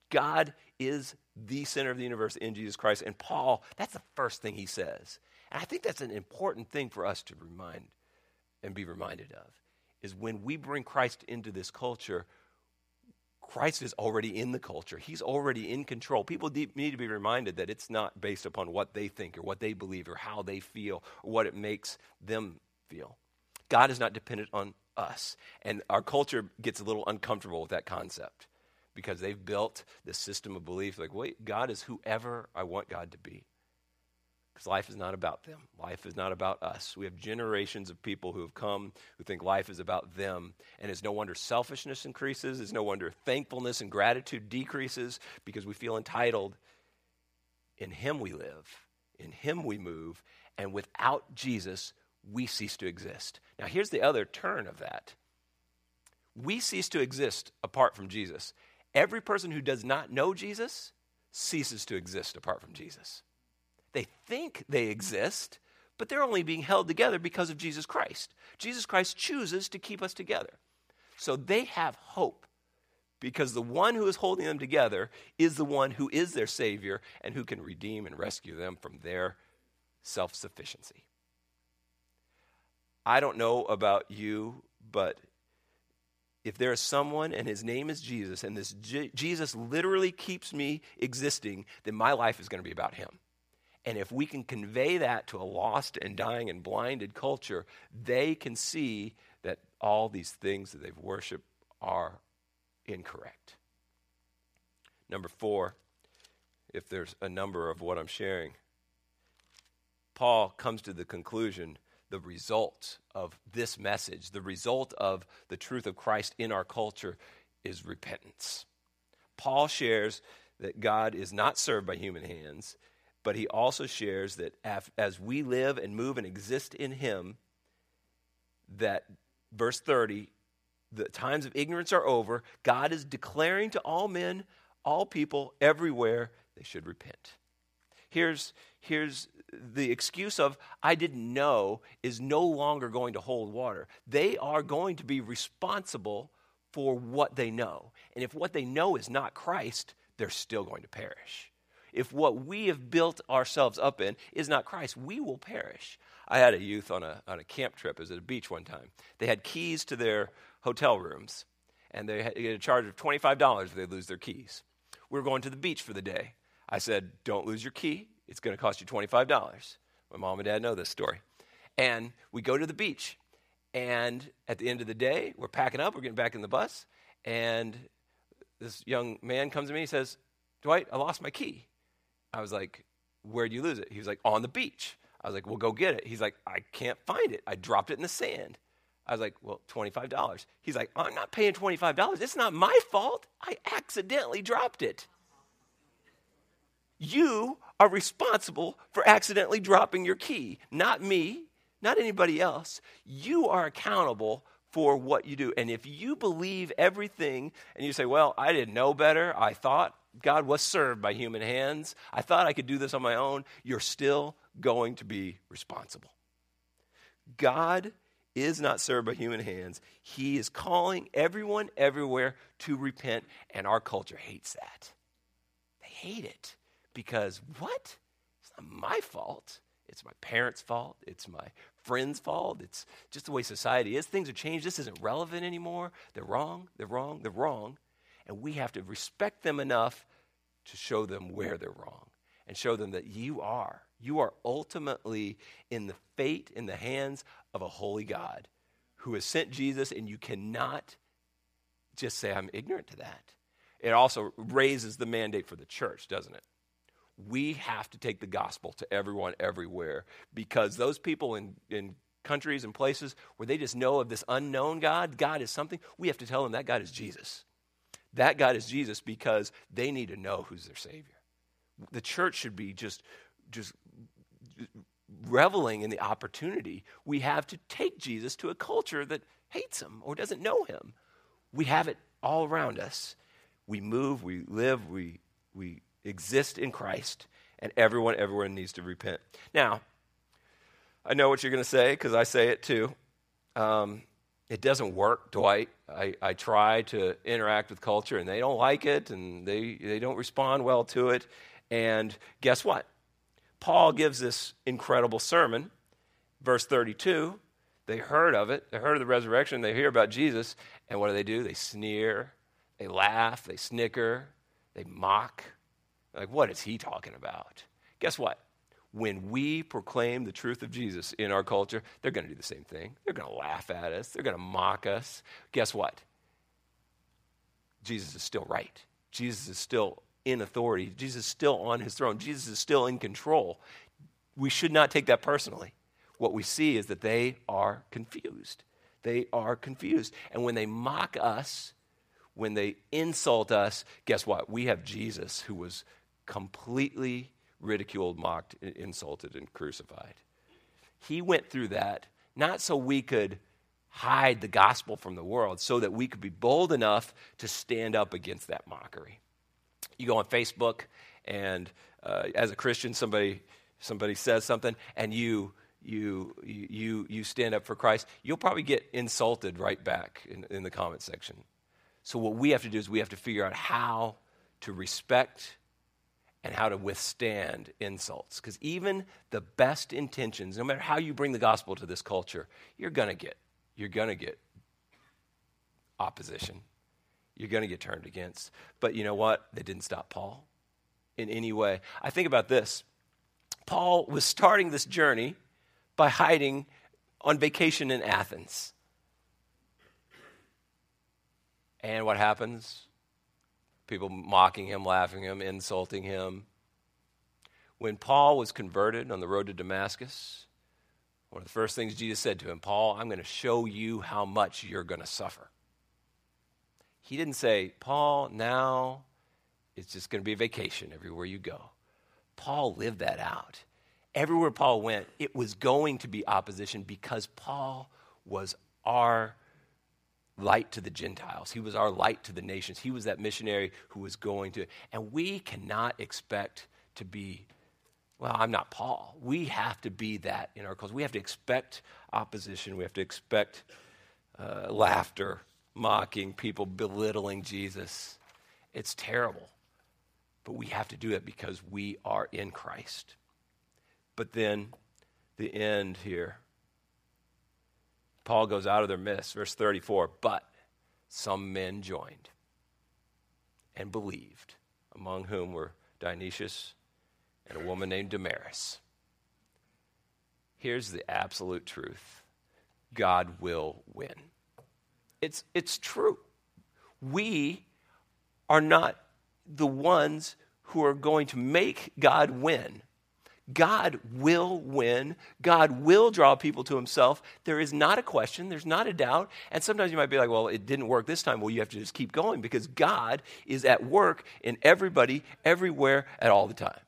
S1: God is the center of the universe in Jesus Christ. And Paul, that's the first thing he says. And I think that's an important thing for us to remind and be reminded of is when we bring Christ into this culture, Christ is already in the culture. He's already in control. People need to be reminded that it's not based upon what they think or what they believe or how they feel or what it makes them feel. God is not dependent on us. And our culture gets a little uncomfortable with that concept because they've built this system of belief like, wait, God is whoever I want God to be. Because life is not about them. Life is not about us. We have generations of people who have come who think life is about them. And it's no wonder selfishness increases. It's no wonder thankfulness and gratitude decreases because we feel entitled. In Him we live, in Him we move, and without Jesus, we cease to exist. Now, here's the other turn of that we cease to exist apart from Jesus. Every person who does not know Jesus ceases to exist apart from Jesus. They think they exist, but they're only being held together because of Jesus Christ. Jesus Christ chooses to keep us together. So they have hope because the one who is holding them together is the one who is their Savior and who can redeem and rescue them from their self sufficiency. I don't know about you, but if there is someone and his name is Jesus, and this Jesus literally keeps me existing, then my life is going to be about him. And if we can convey that to a lost and dying and blinded culture, they can see that all these things that they've worshiped are incorrect. Number four, if there's a number of what I'm sharing, Paul comes to the conclusion the result of this message, the result of the truth of Christ in our culture is repentance. Paul shares that God is not served by human hands, but he also shares that as we live and move and exist in him, that verse 30, the times of ignorance are over. God is declaring to all men, all people, everywhere, they should repent. Here's, here's the excuse of, I didn't know, is no longer going to hold water. They are going to be responsible for what they know. And if what they know is not Christ, they're still going to perish. If what we have built ourselves up in is not Christ, we will perish. I had a youth on a, on a camp trip. It was at a beach one time. They had keys to their hotel rooms, and they had a charge of $25 if they lose their keys. We were going to the beach for the day. I said, Don't lose your key. It's going to cost you $25. My mom and dad know this story. And we go to the beach. And at the end of the day, we're packing up, we're getting back in the bus. And this young man comes to me and says, Dwight, I lost my key. I was like, Where'd you lose it? He was like, On the beach. I was like, Well, go get it. He's like, I can't find it. I dropped it in the sand. I was like, Well, $25. He's like, I'm not paying $25. It's not my fault. I accidentally dropped it. You are responsible for accidentally dropping your key, not me, not anybody else. You are accountable for what you do. And if you believe everything and you say, Well, I didn't know better, I thought God was served by human hands, I thought I could do this on my own, you're still going to be responsible. God is not served by human hands. He is calling everyone everywhere to repent, and our culture hates that. They hate it. Because what? It's not my fault. It's my parents' fault. It's my friend's fault. It's just the way society is. Things have changed. This isn't relevant anymore. They're wrong. They're wrong. They're wrong. And we have to respect them enough to show them where they're wrong and show them that you are. You are ultimately in the fate, in the hands of a holy God who has sent Jesus, and you cannot just say, I'm ignorant to that. It also raises the mandate for the church, doesn't it? we have to take the gospel to everyone everywhere because those people in, in countries and places where they just know of this unknown God, God is something, we have to tell them that God is Jesus. That God is Jesus because they need to know who's their Savior. The church should be just, just reveling in the opportunity we have to take Jesus to a culture that hates him or doesn't know him. We have it all around us. We move, we live, we, we exist in Christ, and everyone everyone needs to repent. Now, I know what you're going to say because I say it too. Um, it doesn't work, Dwight. I, I try to interact with culture, and they don't like it, and they, they don't respond well to it. And guess what? Paul gives this incredible sermon, verse 32. They heard of it, they heard of the resurrection, they hear about Jesus, and what do they do? They sneer, they laugh, they snicker, they mock. Like, what is he talking about? Guess what? When we proclaim the truth of Jesus in our culture, they're going to do the same thing. They're going to laugh at us, they're going to mock us. Guess what? Jesus is still right. Jesus is still in authority. Jesus is still on his throne. Jesus is still in control. We should not take that personally. What we see is that they are confused. They are confused. And when they mock us, when they insult us, guess what? We have Jesus who was completely ridiculed, mocked, insulted, and crucified. He went through that not so we could hide the gospel from the world, so that we could be bold enough to stand up against that mockery. You go on Facebook, and uh, as a Christian, somebody somebody says something, and you you you you stand up for Christ, you'll probably get insulted right back in, in the comment section. So what we have to do is we have to figure out how to respect and how to withstand insults. Because even the best intentions, no matter how you bring the gospel to this culture, you're going to get, you're going to get opposition. You're going to get turned against. But you know what? They didn't stop Paul in any way. I think about this. Paul was starting this journey by hiding on vacation in Athens. And what happens? People mocking him, laughing him, insulting him. When Paul was converted on the road to Damascus, one of the first things Jesus said to him, Paul, I'm going to show you how much you're going to suffer. He didn't say, Paul, now it's just going to be a vacation everywhere you go. Paul lived that out. Everywhere Paul went, it was going to be opposition because Paul was our light to the Gentiles. He was our light to the nations. He was that missionary who was going to. And we cannot expect to be, well, I'm not Paul. We have to be that in our cause. We have to expect opposition. We have to expect uh, laughter, mocking, people belittling Jesus. It's terrible. But we have to do it because we are in Christ. But then the end here Paul goes out of their midst. Verse 34 But some men joined and believed, among whom were Dionysius and a woman named Damaris. Here's the absolute truth God will win. It's, it's true. We are not the ones who are going to make God win. God will win. God will draw people to himself. There is not a question, there's not a doubt. And sometimes you might be like, well, it didn't work this time. Well, you have to just keep going because God is at work in everybody, everywhere, at all the time.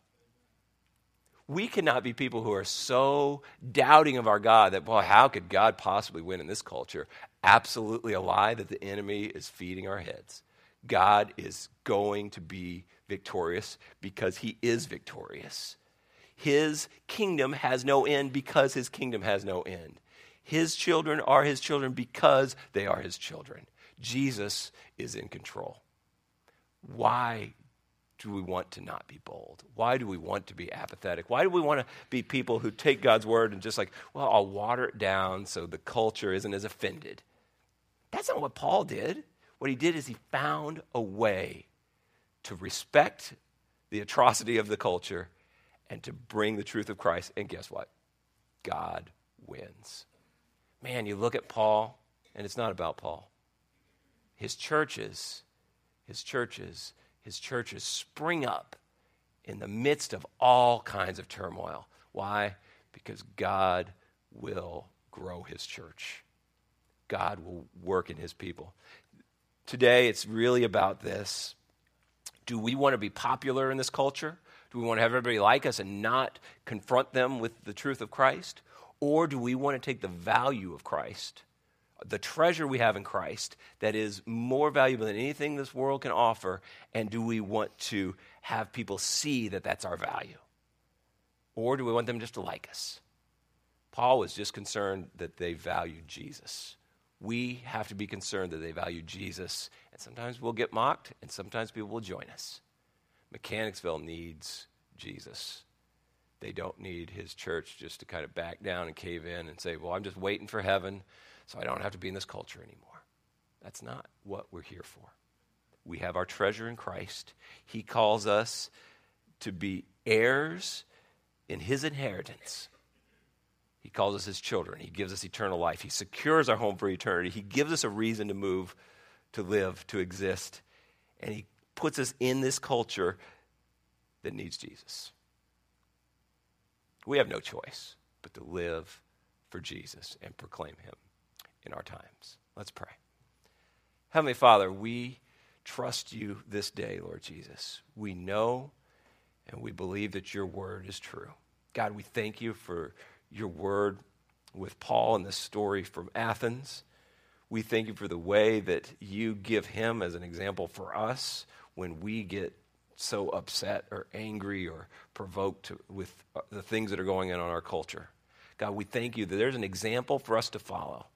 S1: We cannot be people who are so doubting of our God that, well, how could God possibly win in this culture? Absolutely a lie that the enemy is feeding our heads. God is going to be victorious because he is victorious. His kingdom has no end because his kingdom has no end. His children are his children because they are his children. Jesus is in control. Why do we want to not be bold? Why do we want to be apathetic? Why do we want to be people who take God's word and just like, well, I'll water it down so the culture isn't as offended? That's not what Paul did. What he did is he found a way to respect the atrocity of the culture and to bring the truth of Christ. And guess what? God wins. Man, you look at Paul, and it's not about Paul. His churches, his churches, his churches spring up in the midst of all kinds of turmoil. Why? Because God will grow his church. God will work in his people. Today, it's really about this. Do we want to be popular in this culture? Do we want to have everybody like us and not confront them with the truth of Christ? Or do we want to take the value of Christ, the treasure we have in Christ that is more valuable than anything this world can offer, and do we want to have people see that that's our value? Or do we want them just to like us? Paul was just concerned that they valued Jesus. We have to be concerned that they value Jesus. And sometimes we'll get mocked, and sometimes people will join us. Mechanicsville needs Jesus. They don't need his church just to kind of back down and cave in and say, well, I'm just waiting for heaven so I don't have to be in this culture anymore. That's not what we're here for. We have our treasure in Christ. He calls us to be heirs in his inheritance. He calls us his children. He gives us eternal life. He secures our home for eternity. He gives us a reason to move, to live, to exist. And he puts us in this culture that needs Jesus. We have no choice but to live for Jesus and proclaim him in our times. Let's pray. Heavenly Father, we trust you this day, Lord Jesus. We know and we believe that your word is true. God, we thank you for your word with Paul in this story from Athens. We thank you for the way that you give him as an example for us when we get so upset or angry or provoked with uh, the things that are going on in our culture. God, we thank you that there's an example for us to follow,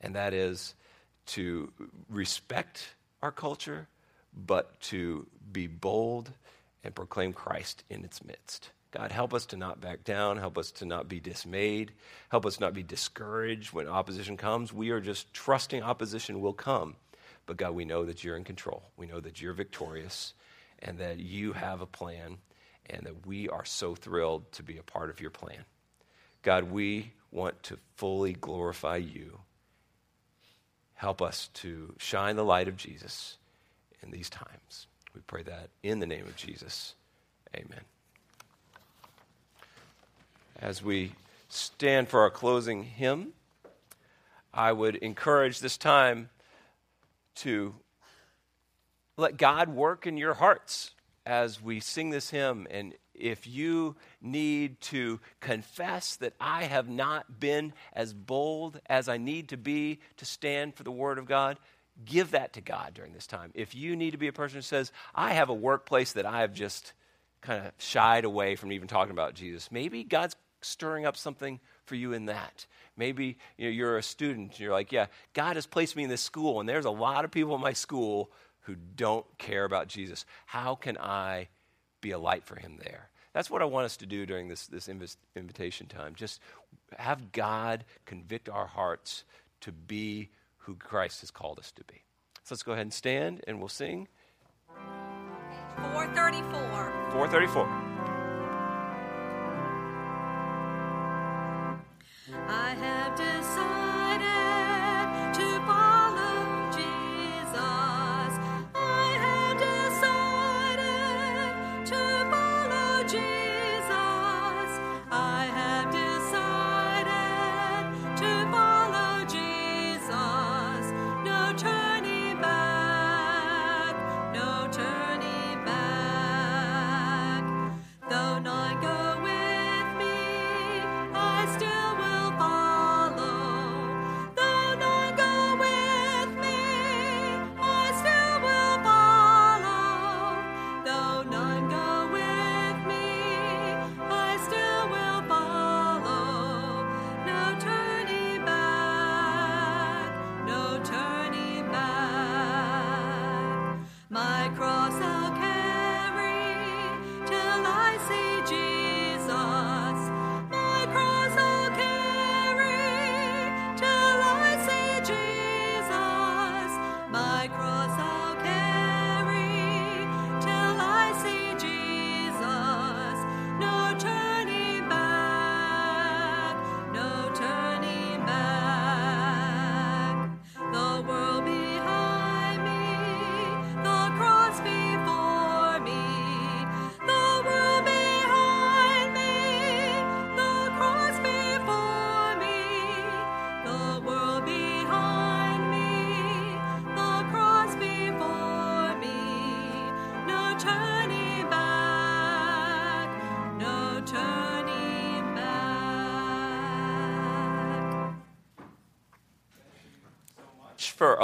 S1: and that is to respect our culture, but to be bold and proclaim Christ in its midst. God, help us to not back down. Help us to not be dismayed. Help us not be discouraged when opposition comes. We are just trusting opposition will come. But God, we know that you're in control. We know that you're victorious and that you have a plan and that we are so thrilled to be a part of your plan. God, we want to fully glorify you. Help us to shine the light of Jesus in these times. We pray that in the name of Jesus. Amen. As we stand for our closing hymn, I would encourage this time to let God work in your hearts as we sing this hymn. And if you need to confess that I have not been as bold as I need to be to stand for the Word of God, give that to God during this time. If you need to be a person who says, I have a workplace that I have just kind of shied away from even talking about Jesus, maybe God's stirring up something for you in that. Maybe you know, you're a student and you're like, yeah, God has placed me in this school, and there's a lot of people in my school who don't care about Jesus. How can I be a light for him there? That's what I want us to do during this, this invitation time. Just have God convict our hearts to be who Christ has called us to be. So let's go ahead and stand and we'll sing.
S4: 434.
S1: 434.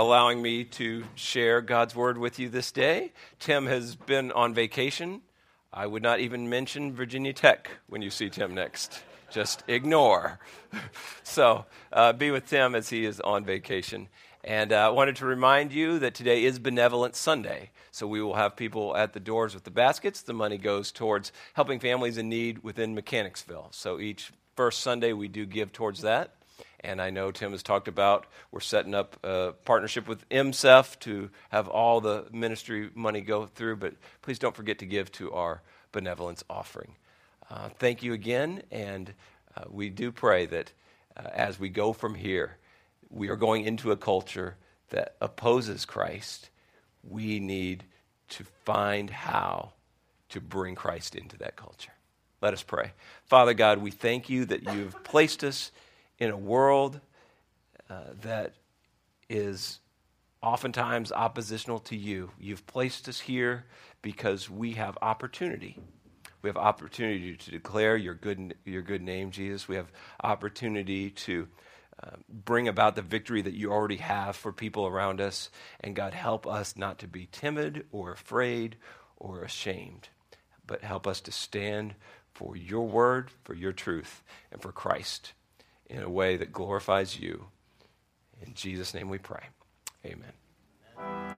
S1: Allowing me to share God's word with you this day. Tim has been on vacation. I would not even mention Virginia Tech when you see Tim next. Just ignore. so uh, be with Tim as he is on vacation. And I uh, wanted to remind you that today is Benevolent Sunday. So we will have people at the doors with the baskets. The money goes towards helping families in need within Mechanicsville. So each first Sunday we do give towards that. And I know Tim has talked about we're setting up a partnership with MCEF to have all the ministry money go through, but please don't forget to give to our benevolence offering. Uh, thank you again, and uh, we do pray that uh, as we go from here, we are going into a culture that opposes Christ. We need to find how to bring Christ into that culture. Let us pray. Father God, we thank you that you've placed us in a world uh, that is oftentimes oppositional to you. You've placed us here because we have opportunity. We have opportunity to declare your good, your good name, Jesus. We have opportunity to uh, bring about the victory that you already have for people around us. And God, help us not to be timid or afraid or ashamed, but help us to stand for your word, for your truth, and for Christ in a way that glorifies you. In Jesus' name we pray. Amen.